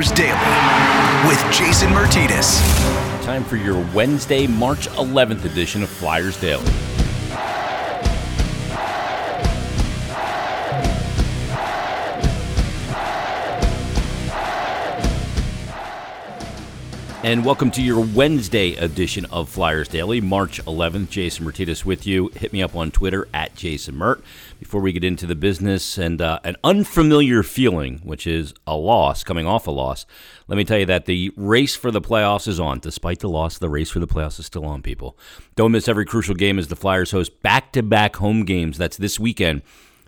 Flyers Daily with Jason Myrtetus. Time for your Wednesday, March 11th edition of Flyers Daily. And welcome to your Wednesday edition of Flyers Daily, March 11th. Jason Myrtetus with you. Hit me up on Twitter at Jason Myrt. Before we get into the business and uh, an unfamiliar feeling, which is a loss, coming off a loss, let me tell you that the race for the playoffs is on. Despite the loss, the race for the playoffs is still on, people. Don't miss every crucial game as the Flyers host back to back home games. That's this weekend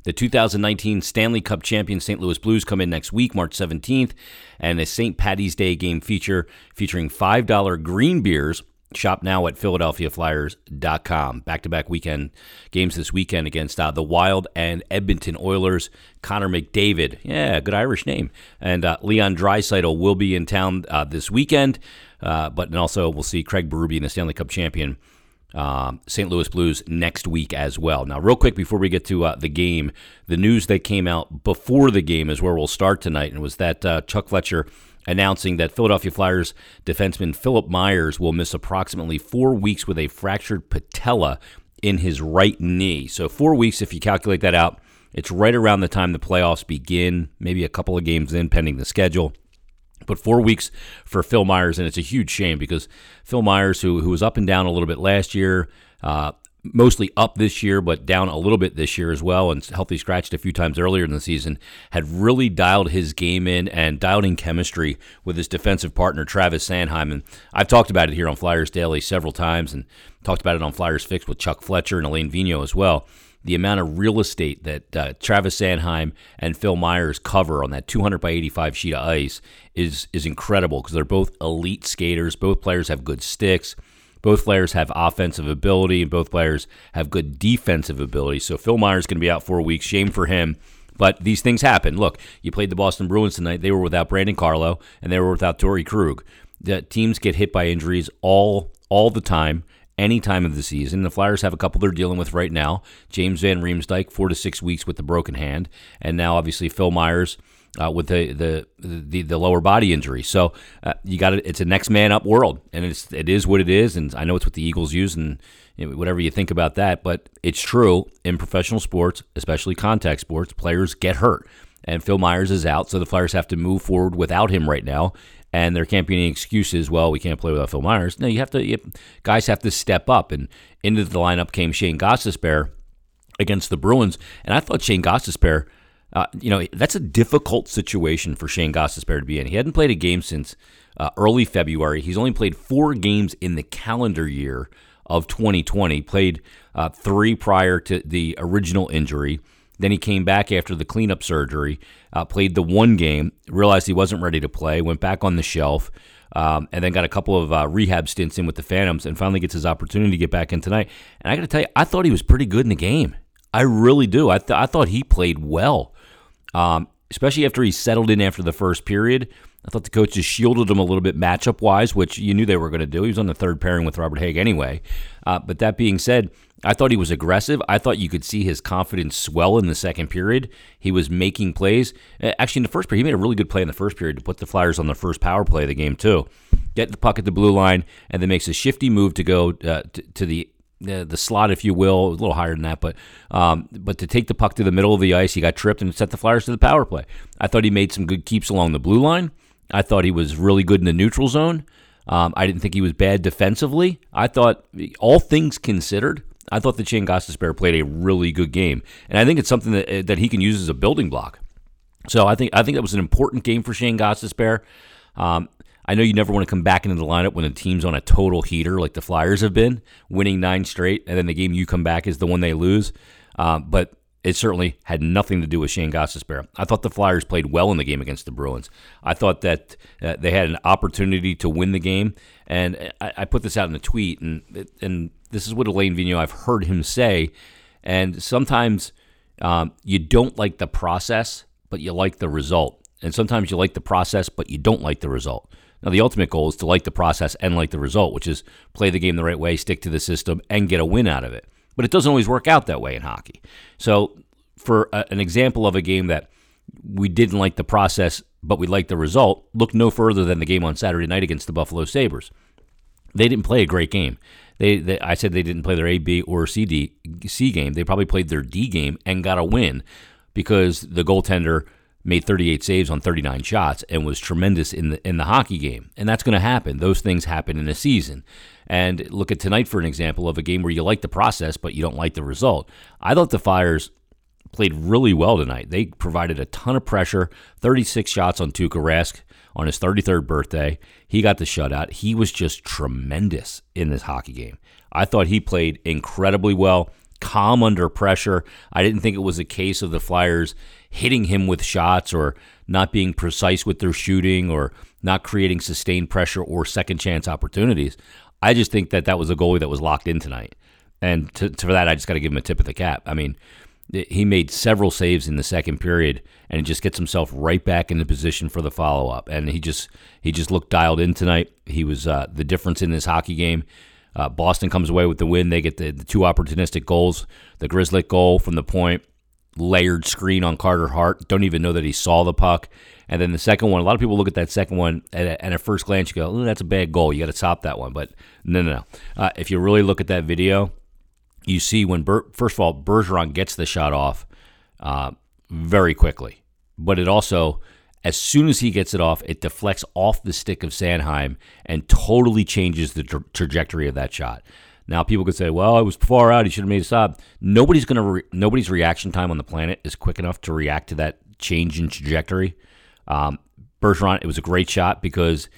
the 2019 Stanley Cup champion St. Louis Blues come in next week, March 17th, and a St. Patty's Day game feature featuring $5 green beers. Shop now at PhiladelphiaFlyers.com. Back to back weekend games this weekend against uh, the Wild and Edmonton Oilers. Connor McDavid, yeah, good Irish name. And uh, Leon Draisaitl will be in town uh, this weekend, uh, but and also we'll see Craig Berube, and the Stanley Cup champion, um, St. Louis Blues next week as well. Now, real quick before we get to uh, the game, the news that came out before the game is where we'll start tonight, and was that uh, Chuck Fletcher announcing that Philadelphia Flyers defenseman Philip Myers will miss approximately four weeks with a fractured patella in his right knee. So, four weeks, if you calculate that out, it's right around the time the playoffs begin, maybe a couple of games in, pending the schedule. But four weeks for Phil Myers, and it's a huge shame because Phil Myers, who who was up and down a little bit last year, uh, mostly up this year, but down a little bit this year as well, and healthy scratched a few times earlier in the season, had really dialed his game in and dialed in chemistry with his defensive partner Travis Sanheim. And I've talked about it here on Flyers Daily several times, and talked about it on Flyers Fix with Chuck Fletcher and Alain Vigneault as well the amount of real estate that uh, Travis Sanheim and Phil Myers cover on that 200 by 85 sheet of ice is is incredible because they're both elite skaters. Both players have good sticks. Both players have offensive ability, and both players have good defensive ability. So Phil Myers going to be out for a week. Shame for him. But these things happen. Look, you played the Boston Bruins tonight. They were without Brandon Carlo, and they were without Torey Krug. The teams get hit by injuries all all the time any time of the season. The Flyers have a couple they're dealing with right now. James Van Riemsdyk, four to six weeks with the broken hand, and now obviously Phil Myers uh, with the, the the the lower body injury. So uh, you got it. It's a next man up world, and it's it is what it is. And I know it's what the Eagles use, and you know, whatever you think about that, but it's true in professional sports, especially contact sports. Players get hurt, and Phil Myers is out, so the Flyers have to move forward without him right now and there can't be any excuses. Well, we can't play without Phil Myers. No, you have to. You, guys have to step up, and into the lineup came Shane Gostisbehere against the Bruins, and I thought Shane Gostisbehere. Uh, you know, that's a difficult situation for Shane Gostisbehere to be in. He hadn't played a game since uh, early February. He's only played four games in the calendar year of 2020. Played uh, three prior to the original injury. Then he came back after the cleanup surgery, uh, played the one game, realized he wasn't ready to play, went back on the shelf, um, and then got a couple of uh, rehab stints in with the Phantoms, and finally gets his opportunity to get back in tonight. And I got to tell you, I thought he was pretty good in the game. I really do. I, th- I thought he played well, um, especially after he settled in after the first period. I thought the coach just shielded him a little bit matchup wise, which you knew they were going to do. He was on the third pairing with Robert Hägg anyway. Uh, but that being said, I thought he was aggressive. I thought you could see his confidence swell in the second period. He was making plays. Actually, in the first period, he made a really good play in the first period to put the Flyers on the first power play of the game, too. Get the puck at the blue line, and then makes a shifty move to go uh, to, to, the uh, the slot, if you will, a little higher than that, but um, but to take the puck to the middle of the ice, he got tripped and set the Flyers to the power play. I thought he made some good keeps along the blue line. I thought he was really good in the neutral zone. Um, I didn't think he was bad defensively. I thought, all things considered, I thought that Shane Gostisbehere played a really good game, and I think it's something that that he can use as a building block. So I think I think that was an important game for Shane Gostisbehere. Um, I know you never want to come back into the lineup when the team's on a total heater like the Flyers have been, winning nine straight, and then the game you come back is the one they lose. Um, but it certainly had nothing to do with Shane Gostisbehere. I thought the Flyers played well in the game against the Bruins. I thought that uh, they had an opportunity to win the game, and I, I, put this out in a tweet, and and this is what Alain Vigneault I've heard him say, and sometimes um, you don't like the process, but you like the result, and sometimes you like the process, but you don't like the result. Now, the ultimate goal is to like the process and like the result, which is play the game the right way, stick to the system, and get a win out of it. But it doesn't always work out that way in hockey. So, for a, an example of a game that we didn't like the process but we liked the result. Look no further than the game on Saturday night against the Buffalo Sabres. They didn't play a great game. They, they, I said they didn't play their A, B, or C, D, C game. They probably played their D game and got a win because the goaltender made 38 saves on 39 shots and was tremendous in the in the hockey game. And that's going to happen. Those things happen in a season. And look at tonight for an example of a game where you like the process but you don't like the result. I thought the Flyers played really well tonight. They provided a ton of pressure, 36 shots on Tuukka Rask on his 33rd birthday. He got the shutout. He was just tremendous in this hockey game. I thought he played incredibly well, calm under pressure. I didn't think it was a case of the Flyers hitting him with shots or not being precise with their shooting or not creating sustained pressure or second chance opportunities. I just think that that was a goalie that was locked in tonight. And to, to for that, I just got to give him a tip of the cap. I mean, he made several saves in the second period and he just gets himself right back into position for the follow up and he just he just looked dialed in tonight he was uh, the difference in this hockey game uh, boston comes away with the win they get the, the two opportunistic goals the Grzelcyk goal from the point layered screen on carter hart. Don't even know that he saw the puck. And then the second one a lot of people look at that second one and, at first glance you go oh, that's a bad goal. You got to stop that one. But no no no. Uh, if you really look at that video you see when Ber- first of all Bergeron gets the shot off uh, very quickly, but it also as soon as he gets it off, it deflects off the stick of Sanheim and totally changes the tra- trajectory of that shot. Now people could say, "Well, it was far out. He should have made a stop." Nobody's gonna re- nobody's reaction time on the planet is quick enough to react to that change in trajectory. Um, Bergeron, it was a great shot because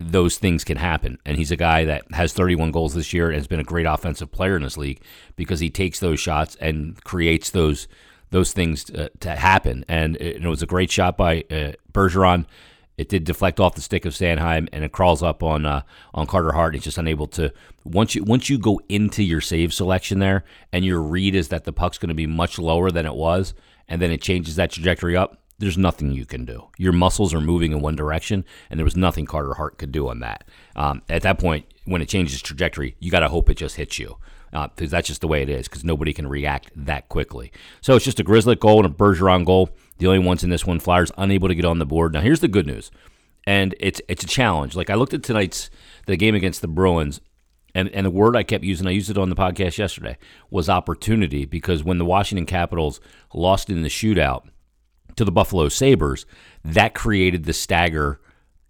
those things can happen. And he's a guy that has 31 goals this year and has been a great offensive player in this league because he takes those shots and creates those those things to, to happen. And it, it, was a great shot by uh, Bergeron. It did deflect off the stick of Sanheim and it crawls up on uh, on Carter Hart. He's just unable to once you once you go into your save selection there and your read is that the puck's going to be much lower than it was, and then it changes that trajectory up there's nothing you can do. Your muscles are moving in one direction, and there was nothing Carter Hart could do on that. Um, at that point, when it changes trajectory, you got to hope it just hits you because uh, that's just the way it is because nobody can react that quickly. So it's just a Grzelcyk goal and a Bergeron goal. The only ones in this one, Flyers unable to get on the board. Now here's the good news, and it's it's a challenge. Like I looked at tonight's the game against the Bruins, and and the word I kept using, I used it on the podcast yesterday, was opportunity because when the Washington Capitals lost in the shootout to the Buffalo Sabres, that created the stagger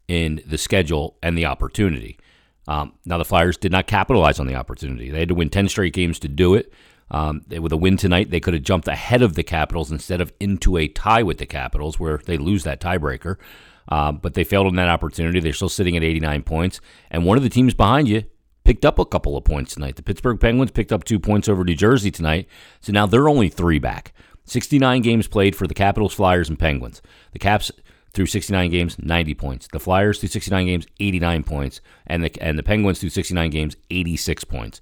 in the schedule and the opportunity. Um, now, the Flyers did not capitalize on the opportunity. They had to win 10 straight games to do it. Um, they, with a win tonight, they could have jumped ahead of the Capitals instead of into a tie with the Capitals, where they lose that tiebreaker. Um, but they failed on that opportunity. They're still sitting at 89 points. And one of the teams behind you picked up a couple of points tonight. The Pittsburgh Penguins picked up two points over New Jersey tonight. So now they're only three back. 69 games played for the Capitals, Flyers, and Penguins. The Caps through 69 games, 90 points. The Flyers through 69 games, 89 points, and the and the Penguins through 69 games, 86 points.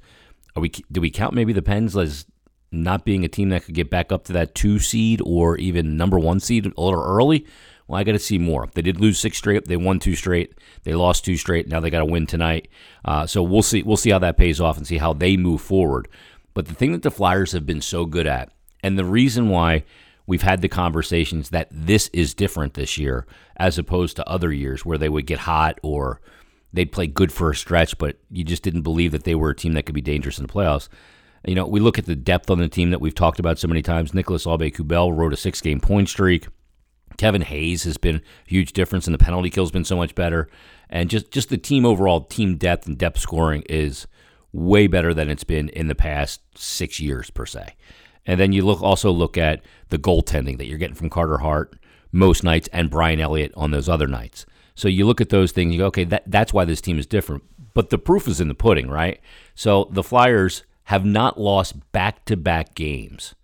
Are we do we count maybe the Pens as not being a team that could get back up to that two seed or even number one seed a little early? Well, I got to see more. They did lose six straight. They won two straight. They lost two straight. Now they got to win tonight. Uh, so we'll see. We'll see how that pays off and see how they move forward. But the thing that the Flyers have been so good at and the reason why we've had the conversations that this is different this year as opposed to other years where they would get hot or they'd play good for a stretch, but you just didn't believe that they were a team that could be dangerous in the playoffs. You know, we look at the depth on the team that we've talked about so many times. Nicholas Aube-Kubel wrote a six game point streak. Kevin Hayes has been a huge difference, and the penalty kill has been so much better. And just, just the team overall, team depth and depth scoring is way better than it's been in the past six years, per se. And then you look also look at the goaltending that you're getting from Carter Hart most nights and Brian Elliott on those other nights. So you look at those things, you go, okay, that, that's why this team is different. But the proof is in the pudding, right? So the Flyers have not lost back to back games.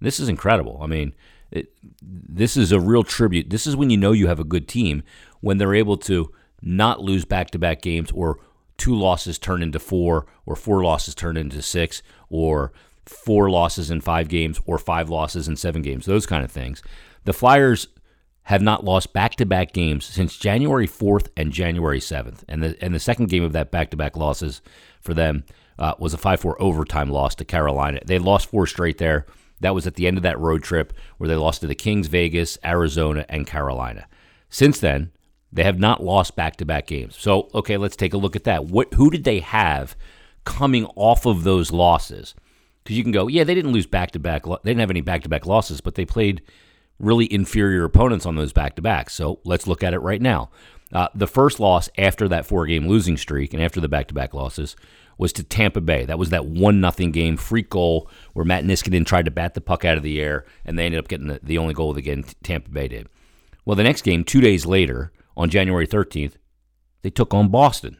This is incredible. I mean, it, this is a real tribute. This is when you know you have a good team when they're able to not lose back to back games or two losses turn into four or four losses turn into six or four losses in five games or five losses in seven games, those kind of things. The Flyers have not lost back-to-back games since January 4th and January 7th, and the and the second game of that back-to-back losses for them uh, was a 5-4 overtime loss to Carolina. They lost four straight there. That was at the end of that road trip where they lost to the Kings, Vegas, Arizona, and Carolina. Since then, they have not lost back-to-back games. So, okay, let's take a look at that. What who did they have coming off of those losses? Because you can go, yeah, they didn't lose back-to-back. They didn't have any back-to-back losses, but they played really inferior opponents on those back-to-backs. So let's look at it right now. Uh, the first loss after that four-game losing streak and after the back-to-back losses was to Tampa Bay. That was that one nothing game, freak goal where Matt Niskanen tried to bat the puck out of the air, and they ended up getting the, the only goal of the game. Tampa Bay did. Well, the next game, two days later, on January 13th, they took on Boston.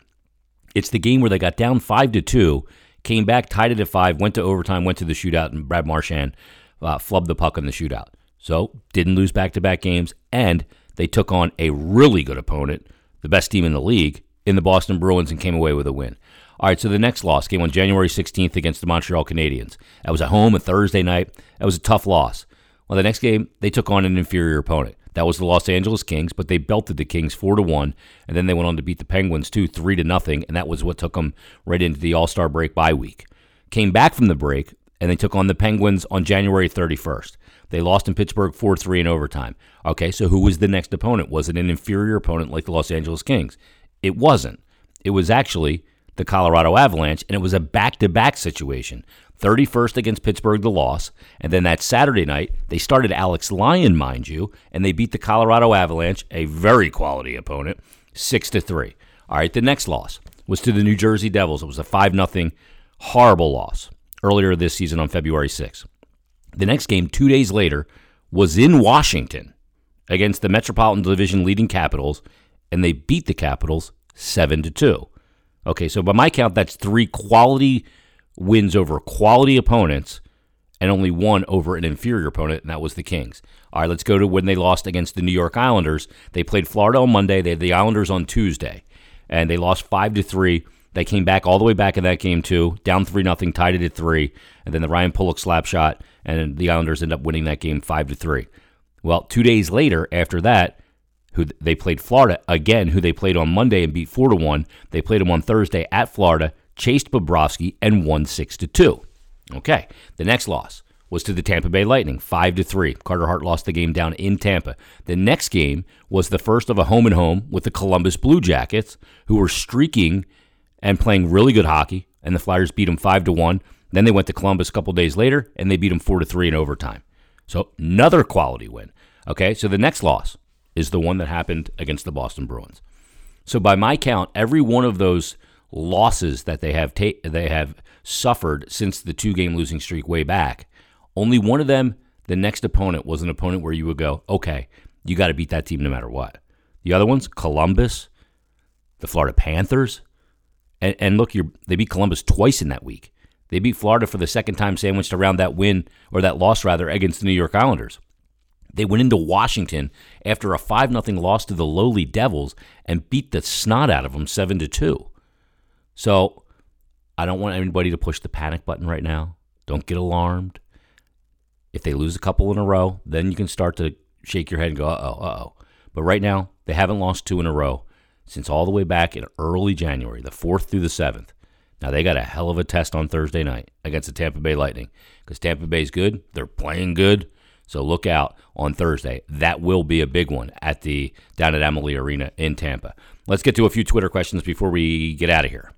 It's the game where they got down five to two, came back, tied it at five, went to overtime, went to the shootout, and Brad Marchand uh, flubbed the puck in the shootout. So didn't lose back to back games, and they took on a really good opponent, the best team in the league, in the Boston Bruins, and came away with a win. All right, so the next loss came on January 16th against the Montreal Canadiens. That was at home a Thursday night. That was a tough loss. Well, the next game they took on an inferior opponent. That was the Los Angeles Kings, but they belted the Kings four to one, and then they went on to beat the Penguins two three to nothing, and that was what took them right into the All Star break bye week. Came back from the break, and they took on the Penguins on January 31st. They lost in Pittsburgh 4 3 in overtime. Okay, so who was the next opponent? Was it an inferior opponent like the Los Angeles Kings? It wasn't. It was actually the Colorado Avalanche, and it was a back to back situation. 31st against Pittsburgh, the loss. And then that Saturday night, they started Alex Lyon, mind you, and they beat the Colorado Avalanche, a very quality opponent, 6 to 3. All right, the next loss was to the New Jersey Devils. It was a 5 0 horrible loss earlier this season on February 6th. The next game, two days later, was in Washington against the Metropolitan Division leading Capitals, and they beat the Capitals 7 to 2. Okay, so by my count, that's three quality wins over quality opponents and only one over an inferior opponent, and that was the Kings. All right, let's go to when they lost against the New York Islanders. They played Florida on Monday. They had the Islanders on Tuesday, and they lost five to three. They came back all the way back in that game too, down three nothing, tied it at three, and then the Ryan Pulock slap shot, and the Islanders end up winning that game five to three. Well, two days later, after that, who they played Florida again, who they played on Monday and beat four to one. They played them on Thursday at Florida, chased Bobrovsky, and won 6 to 2. Okay, the next loss was to the Tampa Bay Lightning, 5 to 3. Carter Hart lost the game down in Tampa. The next game was the first of a home and home with the Columbus Blue Jackets, who were streaking and playing really good hockey, and the Flyers beat them 5 to 1. Then they went to Columbus a couple days later and they beat them 4 to 3 in overtime. So, another quality win. Okay, so the next loss is the one that happened against the Boston Bruins. So, by my count, every one of those losses that they have ta- they have suffered since the two game losing streak way back. Only one of them, the next opponent, was an opponent where you would go, okay, you got to beat that team no matter what. The other ones, Columbus, the Florida Panthers, and, and look, they beat Columbus twice in that week. They beat Florida for the second time sandwiched around that win or that loss rather against the New York Islanders. They went into Washington after a 5 0 loss to the lowly Devils and beat the snot out of them 7 to 2. So I don't want anybody to push the panic button right now. Don't get alarmed. If they lose a couple in a row, then you can start to shake your head and go, uh oh, uh oh. But right now, they haven't lost two in a row since all the way back in early January, the 4th through the 7th. Now, they got a hell of a test on Thursday night against the Tampa Bay Lightning because Tampa Bay's good. They're playing good. So look out on Thursday. That will be a big one at the down at Amalie Arena in Tampa. Let's get to a few Twitter questions before we get out of here.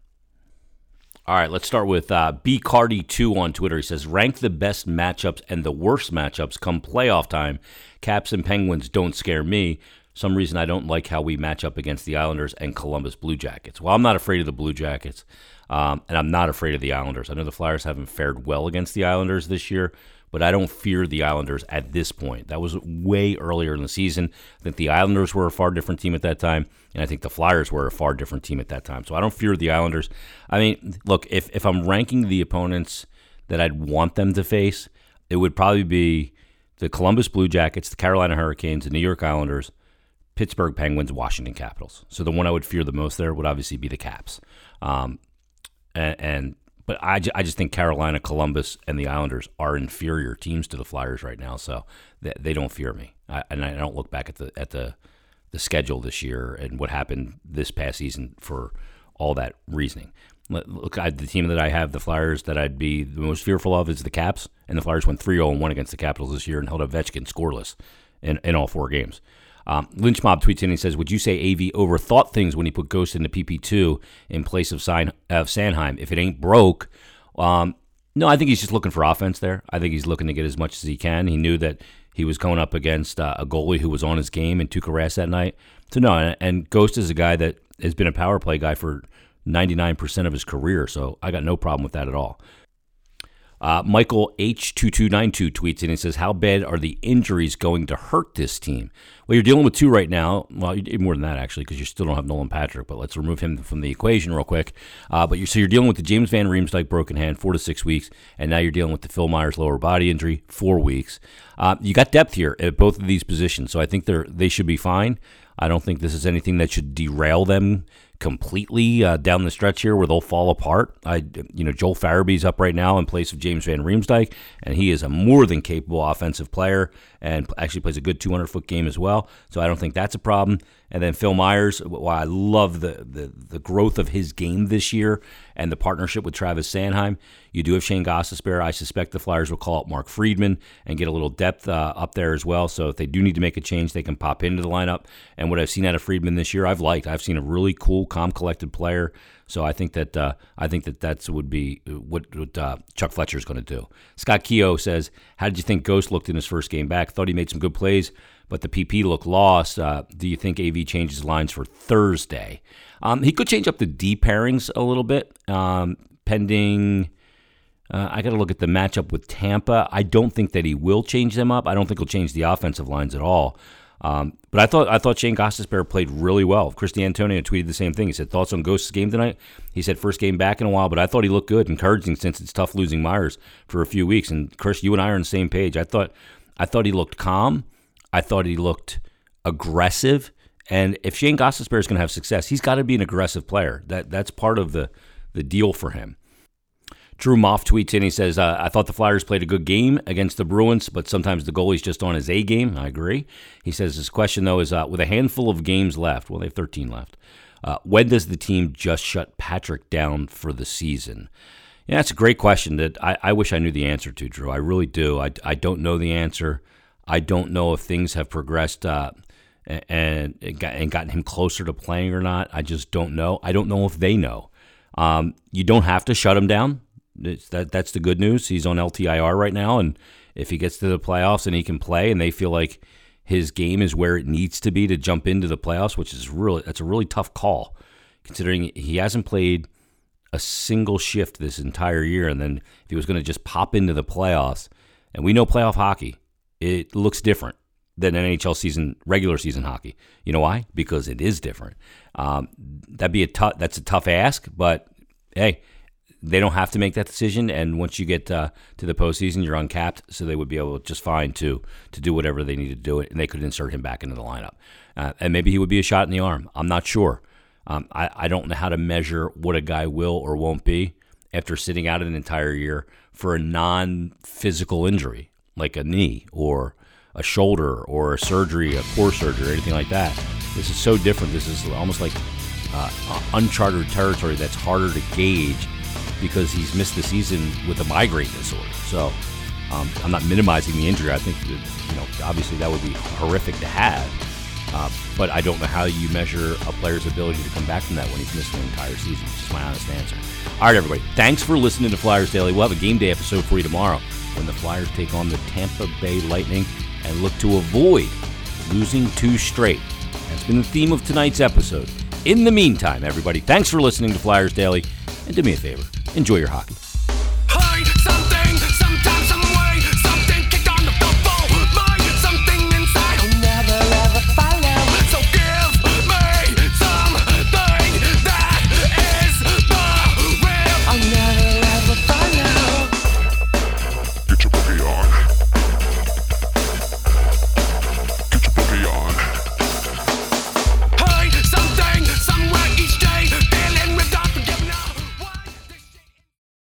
All right, let's start with uh, B Cardi two on Twitter. He says, "Rank the best matchups and the worst matchups come playoff time. Caps and Penguins don't scare me. Some reason I don't like how we match up against the Islanders and Columbus Blue Jackets. Well, I'm not afraid of the Blue Jackets, um, and I'm not afraid of the Islanders. I know the Flyers haven't fared well against the Islanders this year, but I don't fear the Islanders at this point. That was way earlier in the season. I think the Islanders were a far different team at that time, and I think the Flyers were a far different team at that time. So I don't fear the Islanders. I mean, look, if, if I'm ranking the opponents that I'd want them to face, it would probably be the Columbus Blue Jackets, the Carolina Hurricanes, the New York Islanders, Pittsburgh Penguins, Washington Capitals. So the one I would fear the most there would obviously be the Caps. Um, and, and but I, I just think Carolina, Columbus, and the Islanders are inferior teams to the Flyers right now, so they, they don't fear me. I, and I don't look back at the at the the schedule this year and what happened this past season for all that reasoning. Look, I, the team that I have, the Flyers, that I'd be the most fearful of is the Caps, and the Flyers went 3 0 1 against the Capitals this year and held Ovechkin scoreless in, in all four games. Um, Lynch Mob tweets in and says, "Would you say AV overthought things when he put Ghost into PP2 in place of, Sein, of Sanheim? If it ain't broke, um, no, I think he's just looking for offense there. I think he's looking to get as much as he can. He knew that he was going up against uh, a goalie who was on his game in Tuukka Rask that night. So no, and, and Ghost is a guy that has been a power play guy for 99% of his career. So I got no problem with that at all. Uh, Michael H2292 tweets in and says, How bad are the injuries going to hurt this team? Well, you're dealing with two right now. Well, more than that, actually, because you still don't have Nolan Patrick, but let's remove him from the equation real quick. Uh, but you're, so you're dealing with the James Van Riemsdyk broken hand, four to six weeks, and now you're dealing with the Phil Myers lower body injury, four weeks. Uh, you got depth here at both of these positions, so I think they're, they should be fine. I don't think this is anything that should derail them completely uh, down the stretch here where they'll fall apart. I, you know, Joel Farabee's up right now in place of James Van Riemsdyk, and he is a more than capable offensive player and actually plays a good 200 foot game as well. So I don't think that's a problem. And then Phil Myers, well, I love the, the, the growth of his game this year and the partnership with Travis Sanheim. You do have Shane Gostisbehere. I suspect the Flyers will call up Mark Friedman and get a little depth uh, up there as well. So if they do need to make a change, they can pop into the lineup. And what I've seen out of Friedman this year, I've liked. I've seen a really cool, calm, collected player. So I think that uh, I think that that's would be what, what uh, Chuck Fletcher is going to do. Scott Keogh says, "How did you think Ghost looked in his first game back? Thought he made some good plays, but the PP looked lost. Uh, do you think AV changes lines for Thursday? Um, he could change up the D pairings a little bit, um, pending." Uh, I got to look at the matchup with Tampa. I don't think that he will change them up. I don't think he'll change the offensive lines at all. Um, but I thought I thought Shane Gostisbehere played really well. Christy Antonio tweeted the same thing. He said thoughts on Ghost's game tonight. He said first game back in a while, but I thought he looked good, encouraging since it's tough losing Myers for a few weeks. And Chris, you and I are on the same page. I thought I thought he looked calm. I thought he looked aggressive. And if Shane Gostisbehere is going to have success, he's got to be an aggressive player. That that's part of the the deal for him. Drew Moff tweets in. He says, uh, I thought the Flyers played a good game against the Bruins, but sometimes the goalie's just on his A game. I agree. He says his question, though, is uh, with a handful of games left, well, they have 13 left, uh, when does the team just shut Patrick down for the season? Yeah, that's a great question that I, I wish I knew the answer to, Drew. I really do. I, I don't know the answer. I don't know if things have progressed uh, and, and, and gotten him closer to playing or not. I just don't know. I don't know if they know. Um, you don't have to shut him down that that's the good news. He's on LTIR right now, and if he gets to the playoffs and he can play, and they feel like his game is where it needs to be to jump into the playoffs, which is really that's a really tough call, considering he hasn't played a single shift this entire year. And then if he was going to just pop into the playoffs, and we know playoff hockey, it looks different than an NHL season, regular season hockey. You know why? Because it is different. Um, that'd be a tough. That's a tough ask, but hey, they don't have to make that decision. And once you get uh, to the postseason, you're uncapped, so they would be able just fine to to do whatever they need to do it, and they could insert him back into the lineup. Uh, and maybe he would be a shot in the arm. I'm not sure. Um, I, I don't know how to measure what a guy will or won't be after sitting out an entire year for a non-physical injury like a knee or a shoulder or a surgery, a core surgery, or anything like that. This is so different. This is almost like uh, uncharted territory that's harder to gauge because he's missed the season with a migraine disorder. So um, I'm not minimizing the injury. I think that, you know obviously that would be horrific to have. Uh, but I don't know how you measure a player's ability to come back from that when he's missed an entire season. Just my honest answer. All right, everybody. Thanks for listening to Flyers Daily. We'll have a game day episode for you tomorrow when the Flyers take on the Tampa Bay Lightning and look to avoid losing two straight. That's been the theme of tonight's episode. In the meantime, everybody, thanks for listening to Flyers Daily, and do me a favor enjoy your hockey.